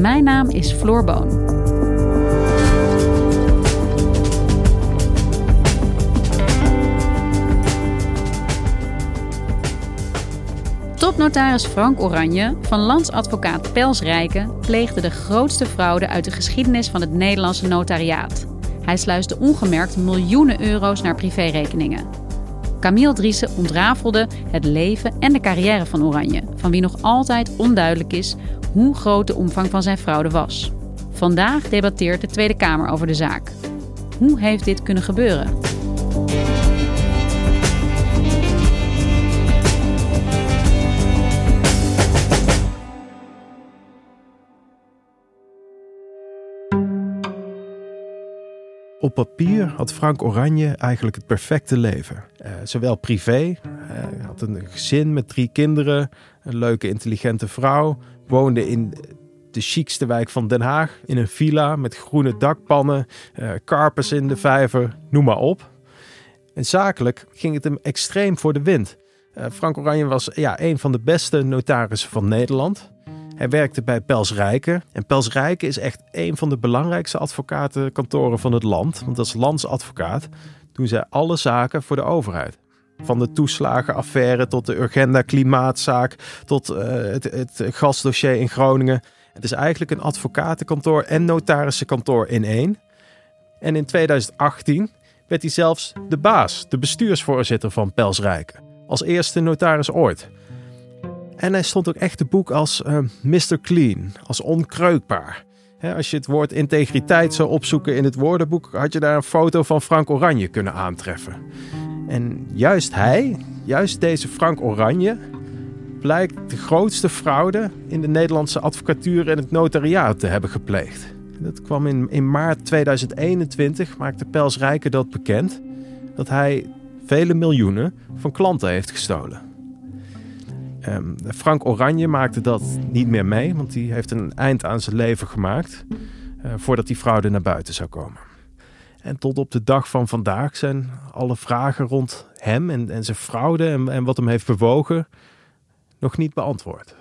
Mijn naam is Floor Boon. Topnotaris Frank Oranje van landsadvocaat Pels Rijken pleegde de grootste fraude uit de geschiedenis van het Nederlandse notariaat. Hij sluisde ongemerkt miljoenen euro's naar privérekeningen. Camille Driessen ontrafelde het leven en de carrière van Oranje, van wie nog altijd onduidelijk is hoe groot de omvang van zijn fraude was. Vandaag debatteert de Tweede Kamer over de zaak. Hoe heeft dit kunnen gebeuren? Op papier had Frank Oranje eigenlijk het perfecte leven. Uh, zowel privé, hij had een gezin met drie kinderen, een leuke intelligente vrouw, woonde in de chicste wijk van Den Haag, in een villa met groene dakpannen, uh, karpers in de vijver, noem maar op. En zakelijk ging het hem extreem voor de wind. Frank Oranje was ja, een van de beste notarissen van Nederland. Hij werkte bij Pels Rijken. En Pels Rijken is echt een van de belangrijkste advocatenkantoren van het land. Want als landsadvocaat doen zij alle zaken voor de overheid. Van de toeslagenaffaire tot de Urgenda klimaatzaak tot uh, het, het gasdossier in Groningen. Het is eigenlijk een advocatenkantoor en notarissenkantoor in één. En in 2018 werd hij zelfs de baas, de bestuursvoorzitter van Pels Rijken. Als eerste notaris ooit. En hij stond ook echt te boek als uh, Mr. Clean, als onkreukbaar. als je het woord integriteit zou opzoeken in het woordenboek, had je daar een foto van Frank Oranje kunnen aantreffen. En juist hij, juist deze Frank Oranje, blijkt de grootste fraude in de Nederlandse advocatuur en het notariaat te hebben gepleegd. Dat kwam in, in maart 2021, maakte Pels Rijken dat bekend, dat hij vele miljoenen van klanten heeft gestolen. Um, Frank Oranje maakte dat niet meer mee, want die heeft een eind aan zijn leven gemaakt uh, voordat die fraude naar buiten zou komen. En tot op de dag van vandaag zijn alle vragen rond hem en, en zijn fraude en, en wat hem heeft bewogen nog niet beantwoord.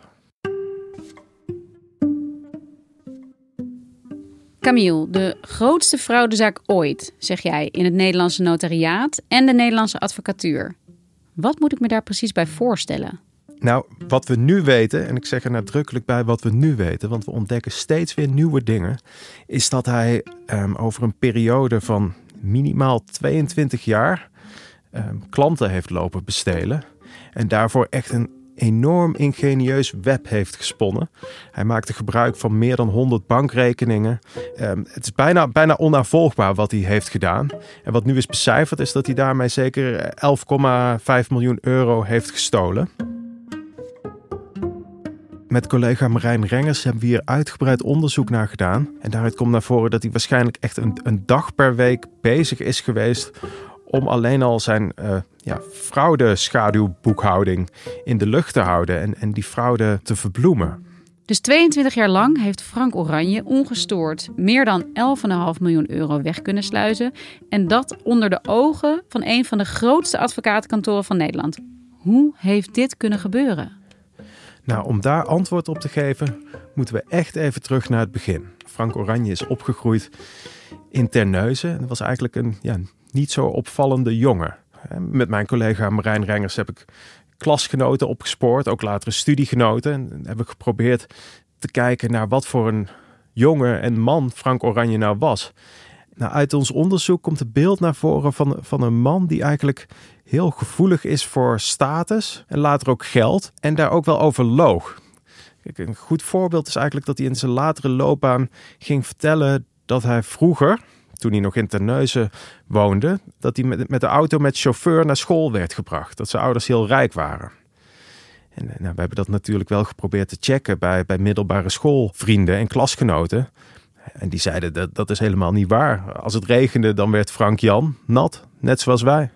Camille, de grootste fraudezaak ooit, zeg jij, in het Nederlandse notariaat en de Nederlandse advocatuur. Wat moet ik me daar precies bij voorstellen? Nou, wat we nu weten, en ik zeg er nadrukkelijk bij wat we nu weten, want we ontdekken steeds weer nieuwe dingen, is dat hij um, over een periode van minimaal 22 jaar um, klanten heeft lopen bestelen. En daarvoor echt een enorm ingenieus web heeft gesponnen. Hij maakte gebruik van meer dan 100 bankrekeningen. Um, het is bijna, bijna onnavolgbaar wat hij heeft gedaan. En wat nu is becijferd is dat hij daarmee zeker 11,5 miljoen euro heeft gestolen. Met collega Marijn Rengers hebben we hier uitgebreid onderzoek naar gedaan. En daaruit komt naar voren dat hij waarschijnlijk echt een, een dag per week bezig is geweest om alleen al zijn uh, ja, fraudeschaduwboekhouding in de lucht te houden en, en die fraude te verbloemen. Dus 22 jaar lang heeft Frank Oranje ongestoord meer dan 11,5 miljoen euro weg kunnen sluizen. En dat onder de ogen van een van de grootste advocatenkantoren van Nederland. Hoe heeft dit kunnen gebeuren? Nou, om daar antwoord op te geven, moeten we echt even terug naar het begin. Frank Oranje is opgegroeid in Terneuzen. Dat was eigenlijk een ja, niet zo opvallende jongen. Met mijn collega Marijn Rengers heb ik klasgenoten opgespoord, ook later studiegenoten. En hebben we geprobeerd te kijken naar wat voor een jongen en man Frank Oranje nou was. Nou, uit ons onderzoek komt het beeld naar voren van, van een man die eigenlijk heel gevoelig is voor status en later ook geld en daar ook wel over loog. Een goed voorbeeld is eigenlijk dat hij in zijn latere loopbaan ging vertellen dat hij vroeger, toen hij nog in Terneuzen woonde, dat hij met, met de auto met chauffeur naar school werd gebracht. Dat zijn ouders heel rijk waren. En nou, we hebben dat natuurlijk wel geprobeerd te checken bij, bij middelbare schoolvrienden en klasgenoten. En die zeiden dat dat is helemaal niet waar. Als het regende, dan werd Frank Jan nat, net zoals wij.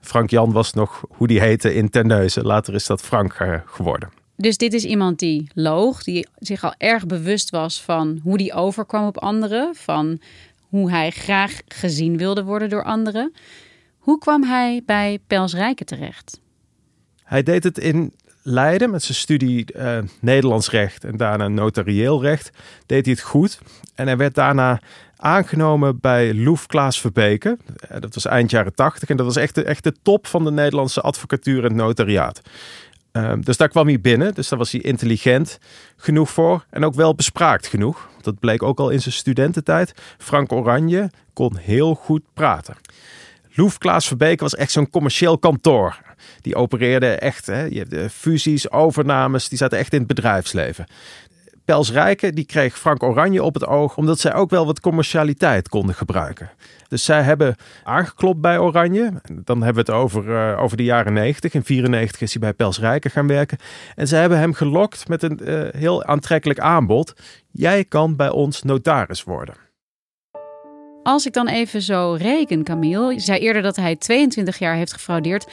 Frank Jan was nog hoe die heette in Terneuzen. Later is dat Frank eh, geworden. Dus dit is iemand die loog, die zich al erg bewust was van hoe die overkwam op anderen, van hoe hij graag gezien wilde worden door anderen. Hoe kwam hij bij Pels Rijken terecht? Hij deed het in Leiden met zijn studie uh, Nederlands recht en daarna notarieel recht. Deed hij het goed en hij werd daarna aangenomen bij Loef Klaas Verbeke. Eh, dat was eind jaren tachtig en dat was echt de, echt de top van de Nederlandse advocatuur en notariaat. Ehm, dus daar kwam hij binnen. Dus daar was hij intelligent genoeg voor. En ook wel bespraakt genoeg. Dat bleek ook al in zijn studententijd. Frank Oranje kon heel goed praten. Loef Klaas Verbeek was echt zo'n commercieel kantoor. Die opereerde echt, hè, je hebt de fusies, overnames, die zaten echt in het bedrijfsleven. Pels Rijken die kreeg Frank Oranje op het oog, omdat zij ook wel wat commercialiteit konden gebruiken. Dus zij hebben aangeklopt bij Oranje. Dan hebben we het over, uh, over de jaren 90. In 94 is hij bij Pels Rijken gaan werken. En zij hebben hem gelokt met een uh, heel aantrekkelijk aanbod. Jij kan bij ons notaris worden. Als ik dan even zo reken, Camille. Je zei eerder dat hij 22 jaar heeft gefraudeerd.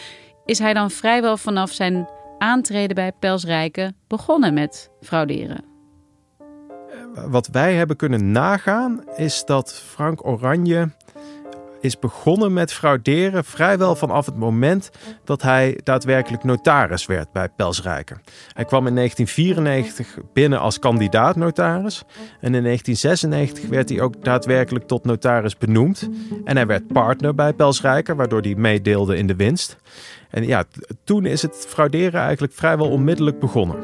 Is hij dan vrijwel vanaf zijn aantreden bij Pels Rijken begonnen met frauderen? wat wij hebben kunnen nagaan is dat Frank Oranje is begonnen met frauderen vrijwel vanaf het moment dat hij daadwerkelijk notaris werd bij Pelsrijken. Hij kwam in 1994 binnen als kandidaat notaris en in 1996 werd hij ook daadwerkelijk tot notaris benoemd. En hij werd partner bij Pelsrijken, waardoor hij meedeelde in de winst. En ja, toen is het frauderen eigenlijk vrijwel onmiddellijk begonnen.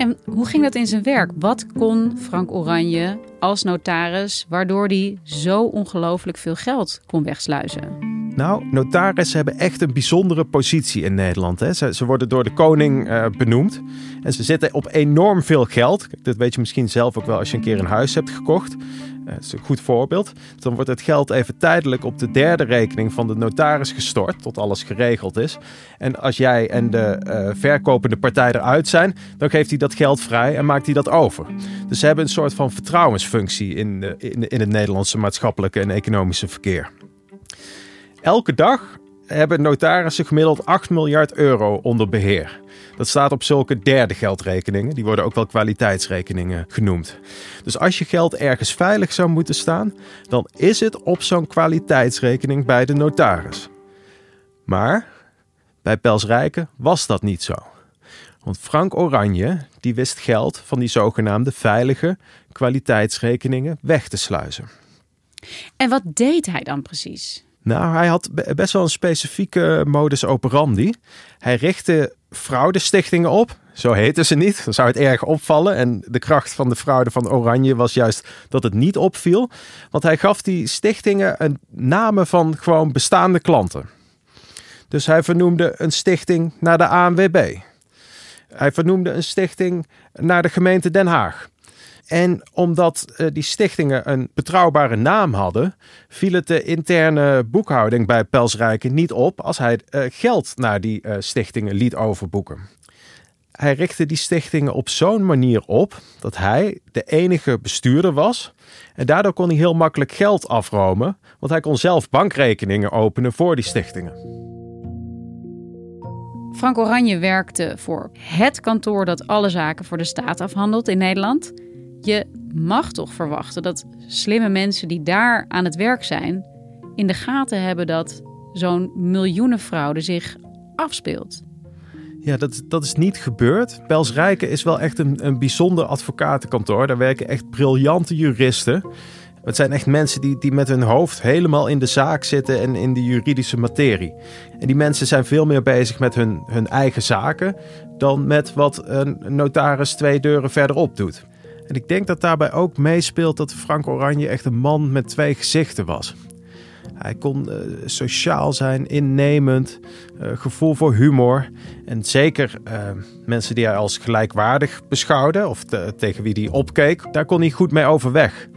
En hoe ging dat in zijn werk? Wat kon Frank Oranje als notaris waardoor hij zo ongelooflijk veel geld kon wegsluizen? Nou, notarissen hebben echt een bijzondere positie in Nederland. Hè. Ze, ze worden door de koning uh, benoemd. En ze zitten op enorm veel geld. Dat weet je misschien zelf ook wel als je een keer een huis hebt gekocht. Dat is een goed voorbeeld. Dan wordt het geld even tijdelijk op de derde rekening van de notaris gestort, tot alles geregeld is. En als jij en de uh, verkopende partij eruit zijn, dan geeft hij dat geld vrij en maakt hij dat over. Dus ze hebben een soort van vertrouwensfunctie in, in, in het Nederlandse maatschappelijke en economische verkeer. Elke dag hebben notarissen gemiddeld 8 miljard euro onder beheer. Dat staat op zulke derde geldrekeningen. Die worden ook wel kwaliteitsrekeningen genoemd. Dus als je geld ergens veilig zou moeten staan, dan is het op zo'n kwaliteitsrekening bij de notaris. Maar bij Pels Rijken was dat niet zo. Want Frank Oranje die wist geld van die zogenaamde veilige kwaliteitsrekeningen weg te sluizen. En wat deed hij dan precies? Nou, hij had best wel een specifieke modus operandi. Hij richtte fraudestichtingen op. Zo heten ze niet. Dan zou het erg opvallen. En de kracht van de fraude van Oranje was juist dat het niet opviel. Want hij gaf die stichtingen een namen van gewoon bestaande klanten. Dus hij vernoemde een stichting naar de ANWB. Hij vernoemde een stichting naar de gemeente Den Haag. En omdat uh, die stichtingen een betrouwbare naam hadden, viel het de interne boekhouding bij Pelsrijken niet op als hij uh, geld naar die uh, stichtingen liet overboeken. Hij richtte die stichtingen op zo'n manier op dat hij de enige bestuurder was. En daardoor kon hij heel makkelijk geld afromen, want hij kon zelf bankrekeningen openen voor die stichtingen. Frank Oranje werkte voor het kantoor dat alle zaken voor de staat afhandelt in Nederland. Je mag toch verwachten dat slimme mensen die daar aan het werk zijn, in de gaten hebben dat zo'n miljoenenfraude zich afspeelt. Ja, dat, dat is niet gebeurd. Pels Rijken is wel echt een, een bijzonder advocatenkantoor. Daar werken echt briljante juristen. Het zijn echt mensen die, die met hun hoofd helemaal in de zaak zitten en in de juridische materie. En die mensen zijn veel meer bezig met hun, hun eigen zaken dan met wat een notaris twee deuren verderop doet. En ik denk dat daarbij ook meespeelt dat Frank Oranje echt een man met twee gezichten was. Hij kon uh, sociaal zijn, innemend, uh, gevoel voor humor. En zeker uh, mensen die hij als gelijkwaardig beschouwde of te, tegen wie hij opkeek, daar kon hij goed mee overweg.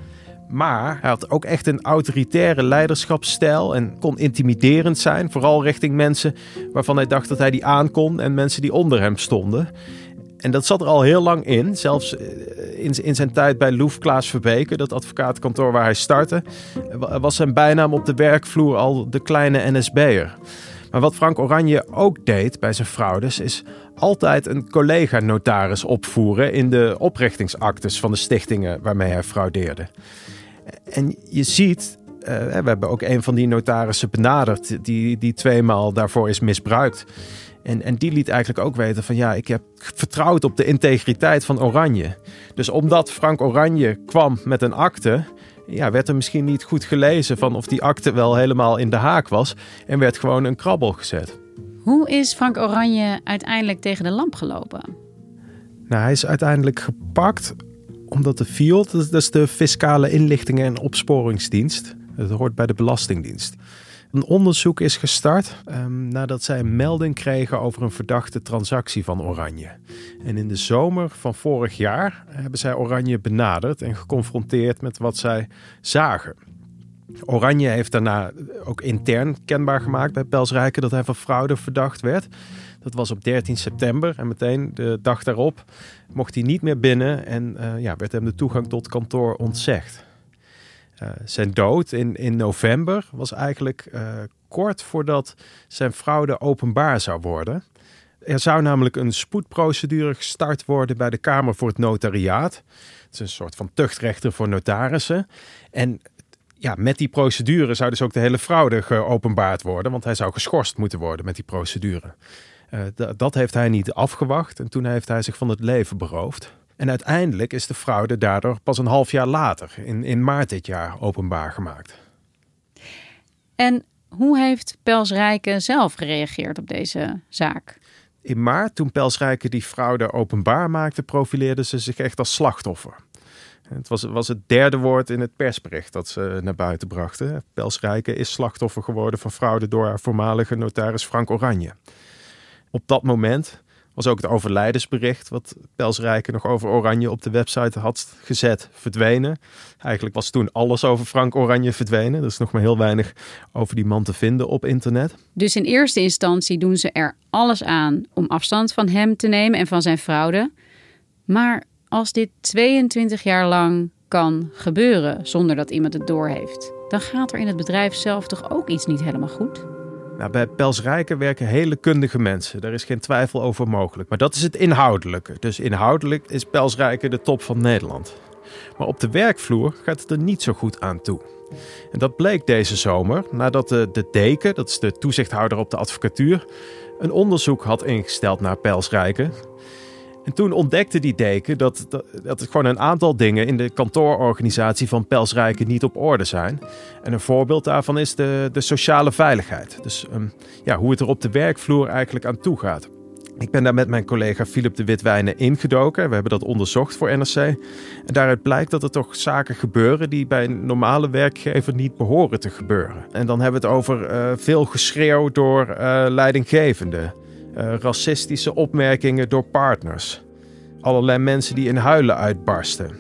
Maar hij had ook echt een autoritaire leiderschapsstijl en kon intimiderend zijn, vooral richting mensen waarvan hij dacht dat hij die aankon en mensen die onder hem stonden. En dat zat er al heel lang in. Zelfs in, in zijn tijd bij Loef Klaas Verbeke, dat advocaatkantoor waar hij startte, was zijn bijnaam op de werkvloer al de kleine NSB'er. Maar wat Frank Oranje ook deed bij zijn fraudes, is altijd een collega-notaris opvoeren in de oprichtingsactes van de stichtingen waarmee hij fraudeerde. En je ziet, uh, we hebben ook een van die notarissen benaderd, die, die tweemaal daarvoor is misbruikt. En, en die liet eigenlijk ook weten van ja, ik heb vertrouwd op de integriteit van Oranje. Dus omdat Frank Oranje kwam met een akte, ja, werd er misschien niet goed gelezen van of die akte wel helemaal in de haak was. En werd gewoon een krabbel gezet. Hoe is Frank Oranje uiteindelijk tegen de lamp gelopen? Nou, hij is uiteindelijk gepakt omdat de FIOD, dat is de Fiscale Inlichtingen en Opsporingsdienst, dat hoort bij de Belastingdienst. Een onderzoek is gestart um, nadat zij een melding kregen over een verdachte transactie van Oranje. En in de zomer van vorig jaar hebben zij Oranje benaderd en geconfronteerd met wat zij zagen. Oranje heeft daarna ook intern kenbaar gemaakt bij Pelsrijken dat hij van fraude verdacht werd. Dat was op 13 september en meteen de dag daarop mocht hij niet meer binnen en uh, ja, werd hem de toegang tot kantoor ontzegd. Uh, zijn dood in, in november was eigenlijk uh, kort voordat zijn fraude openbaar zou worden. Er zou namelijk een spoedprocedure gestart worden bij de Kamer voor het Notariaat. Het is een soort van tuchtrechter voor notarissen. En ja, met die procedure zou dus ook de hele fraude geopenbaard worden, want hij zou geschorst moeten worden met die procedure. Uh, dat heeft hij niet afgewacht en toen heeft hij zich van het leven beroofd. En uiteindelijk is de fraude daardoor pas een half jaar later, in, in maart dit jaar, openbaar gemaakt. En hoe heeft Pelsrijke zelf gereageerd op deze zaak? In maart, toen Pelsrijke die fraude openbaar maakte, profileerde ze zich echt als slachtoffer. Het was, was het derde woord in het persbericht dat ze naar buiten brachten. Pelsrijke is slachtoffer geworden van fraude door haar voormalige notaris Frank Oranje. Op dat moment was ook het overlijdensbericht wat Pelsrijke nog over Oranje op de website had gezet verdwenen. Eigenlijk was toen alles over Frank Oranje verdwenen. Er is nog maar heel weinig over die man te vinden op internet. Dus in eerste instantie doen ze er alles aan om afstand van hem te nemen en van zijn fraude. Maar als dit 22 jaar lang kan gebeuren zonder dat iemand het doorheeft, dan gaat er in het bedrijf zelf toch ook iets niet helemaal goed? Nou, bij Pelsrijken werken hele kundige mensen. Daar is geen twijfel over mogelijk. Maar dat is het inhoudelijke. Dus inhoudelijk is Pelsrijken de top van Nederland. Maar op de werkvloer gaat het er niet zo goed aan toe. En dat bleek deze zomer nadat de, de deken, dat is de toezichthouder op de advocatuur, een onderzoek had ingesteld naar Pelsrijken. En toen ontdekte die deken dat, dat, er gewoon een aantal dingen in de kantoororganisatie van Pelsrijken niet op orde zijn. En een voorbeeld daarvan is de, de sociale veiligheid. Dus um, ja, hoe het er op de werkvloer eigenlijk aan toe gaat. Ik ben daar met mijn collega Philip de Witwijnen ingedoken. We hebben dat onderzocht voor NRC. En daaruit blijkt dat er toch zaken gebeuren die bij een normale werkgever niet behoren te gebeuren. En dan hebben we het over uh, veel geschreeuw door uh, leidinggevenden. Uh, racistische opmerkingen door partners. Allerlei mensen die in huilen uitbarsten.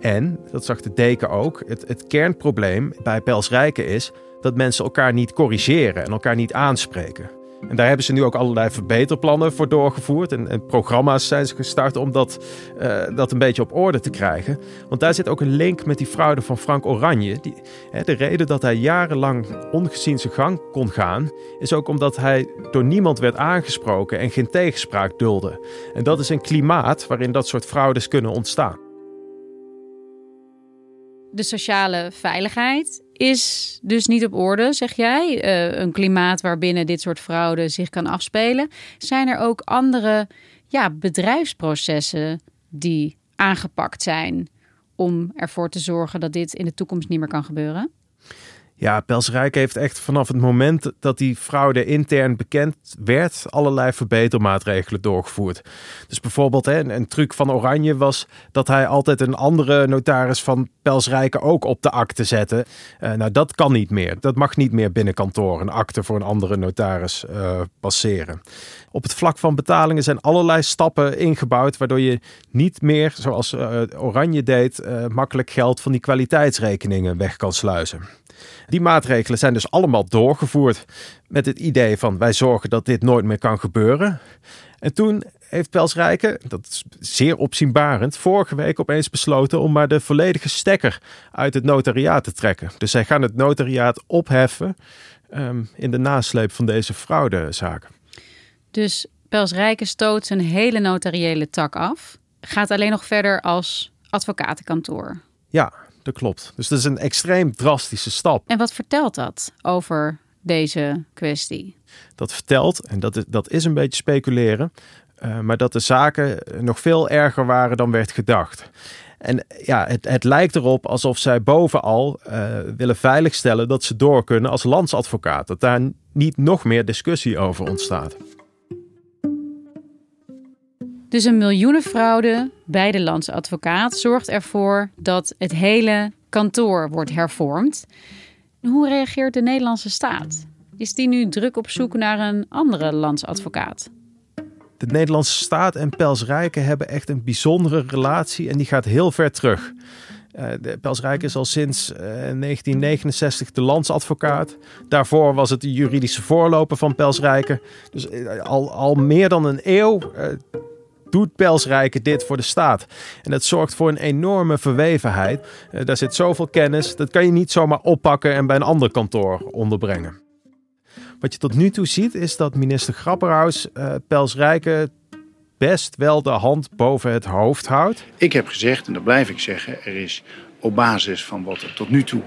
En, dat zag de deken ook, het, het kernprobleem bij Pelsrijken is dat mensen elkaar niet corrigeren en elkaar niet aanspreken. En daar hebben ze nu ook allerlei verbeterplannen voor doorgevoerd. En, programma's zijn ze gestart om dat, uh, dat een beetje op orde te krijgen. Want daar zit ook een link met die fraude van Frank Oranje. Die, hè, de reden dat hij jarenlang ongezien zijn gang kon gaan, is ook omdat hij door niemand werd aangesproken en geen tegenspraak dulde. En dat is een klimaat waarin dat soort fraudes kunnen ontstaan. De sociale veiligheid is dus niet op orde, zeg jij. Uh, een klimaat waarbinnen dit soort fraude zich kan afspelen. Zijn er ook andere ja, bedrijfsprocessen die aangepakt zijn om ervoor te zorgen dat dit in de toekomst niet meer kan gebeuren? Ja, Pelsrijk heeft echt vanaf het moment dat die fraude intern bekend werd, allerlei verbetermaatregelen doorgevoerd. Dus bijvoorbeeld hè, een, truc van Oranje was dat hij altijd een andere notaris van Pelsrijke ook op de akte zette. Uh, nou, dat kan niet meer. Dat mag niet meer binnen kantoor een akte voor een andere notaris uh, passeren. Op het vlak van betalingen zijn allerlei stappen ingebouwd, waardoor je niet meer, zoals uh, Oranje deed, makkelijk geld van die kwaliteitsrekeningen weg kan sluizen. Die maatregelen zijn dus allemaal doorgevoerd met het idee van wij zorgen dat dit nooit meer kan gebeuren. En toen heeft Pelsrijke, dat is zeer opzienbarend, vorige week opeens besloten om maar de volledige stekker uit het notariaat te trekken. Dus zij gaan het notariaat opheffen um, in de nasleep van deze fraudezaken. Dus Pelsrijke stoot zijn hele notariële tak af, gaat alleen nog verder als advocatenkantoor. Ja, dat klopt. Dus dat is een extreem drastische stap. En wat vertelt dat over deze kwestie? Dat vertelt, en dat is, dat is een beetje speculeren, uh, maar dat de zaken nog veel erger waren dan werd gedacht. En ja, het, het lijkt erop alsof zij bovenal uh, willen veiligstellen dat ze door kunnen als landsadvocaat. Dat daar niet nog meer discussie over ontstaat. Dus een miljoenenfraude bij de landsadvocaat zorgt ervoor dat het hele kantoor wordt hervormd. Hoe reageert de Nederlandse staat? Is die nu druk op zoek naar een andere landsadvocaat? De Nederlandse staat en Pels Rijken hebben echt een bijzondere relatie en die gaat heel ver terug. Uh, Pels Rijken is al sinds uh, eh, 1969 de landsadvocaat. Daarvoor was het de juridische voorloper van Pels Rijken. Dus uh, al, al meer dan een eeuw doet Pelsrijke dit voor de staat. En dat zorgt voor een enorme verwevenheid. Uh, daar zit zoveel kennis, dat kan je niet zomaar oppakken en bij een ander kantoor onderbrengen. Wat je tot nu toe ziet is dat minister Grapperhaus uh, Pelsrijke best wel de hand boven het hoofd houdt. Ik heb gezegd, en dat blijf ik zeggen, er is op basis van wat er tot nu toe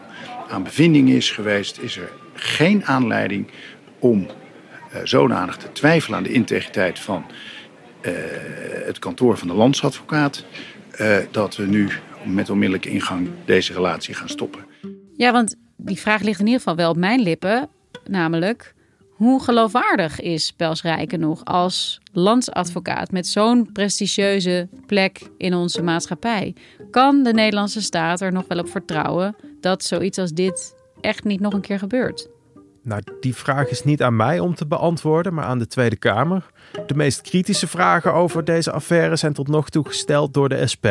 aan bevinding is geweest, is er geen aanleiding om uh, zodanig te twijfelen aan de integriteit van het kantoor van de landsadvocaat, uh, dat we nu met onmiddellijke ingang deze relatie gaan stoppen. Ja, want die vraag ligt in ieder geval wel op mijn lippen, namelijk hoe geloofwaardig is Pels Rijken nog als landsadvocaat met zo'n prestigieuze plek in onze maatschappij? Kan de Nederlandse staat er nog wel op vertrouwen dat zoiets als dit echt niet nog een keer gebeurt? Nou, die vraag is niet aan mij om te beantwoorden, maar aan de Tweede Kamer. De meest kritische vragen over deze affaire zijn tot nog toe gesteld door de SP.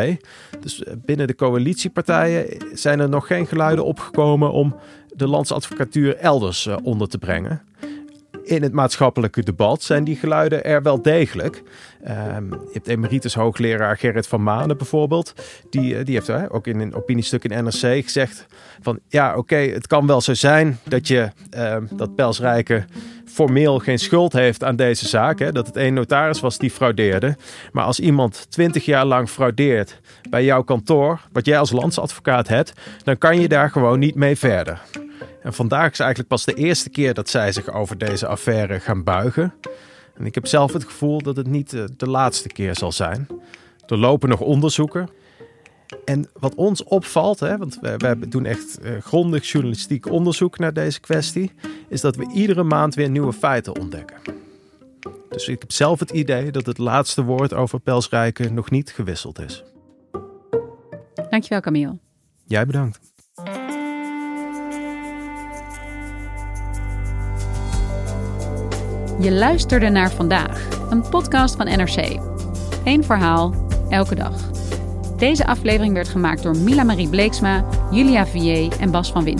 Dus eh, binnen de coalitiepartijen zijn er nog geen geluiden opgekomen om de landsadvocatuur elders eh, onder te brengen in het maatschappelijke debat zijn die geluiden er wel degelijk. Um, je hebt emeritus hoogleraar Gerrit van Manen bijvoorbeeld. Die, eh, die heeft ook in een opiniestuk in NRC gezegd van ja oké, het kan wel zo zijn dat je uh, dat Pelsrijke formeel geen schuld heeft aan deze zaak. Hè, dat het één notaris was die fraudeerde. Maar als iemand twintig jaar lang fraudeert bij jouw kantoor, wat jij als landsadvocaat hebt, dan kan je daar gewoon niet mee verder. En vandaag is eigenlijk pas de eerste keer dat zij zich over deze affaire gaan buigen. En ik heb zelf het gevoel dat het niet de laatste keer zal zijn. Er lopen nog onderzoeken. En wat ons opvalt, hè, want we, doen echt uh, grondig journalistiek onderzoek naar deze kwestie, is dat we iedere maand weer nieuwe feiten ontdekken. Dus ik heb zelf het idee dat het laatste woord over Pelsrijken nog niet gewisseld is. Dankjewel, Camille. Jij bedankt. Je luisterde naar vandaag, een podcast van NRC. Eén verhaal, elke dag. Deze aflevering werd gemaakt door Mila Marie Bleeksma, Julia Vier en Bas van Win.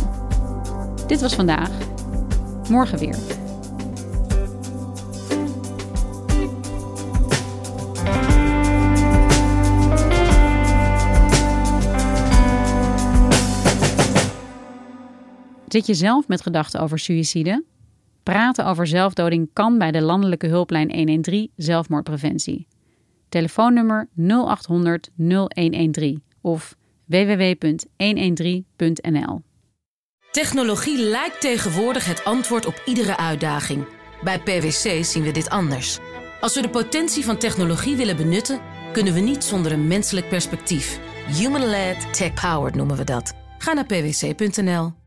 Dit was vandaag. Morgen weer. Zit je zelf met gedachten over suïcide? Praten over zelfdoding kan bij de landelijke hulplijn 113 zelfmoordpreventie. Telefoonnummer 0800 0113 of www.113.nl. Technologie lijkt tegenwoordig het antwoord op iedere uitdaging. Bij PwC zien we dit anders. Als we de potentie van technologie willen benutten, kunnen we niet zonder een menselijk perspectief. Human-led, tech-powered noemen we dat. Ga naar pwc.nl.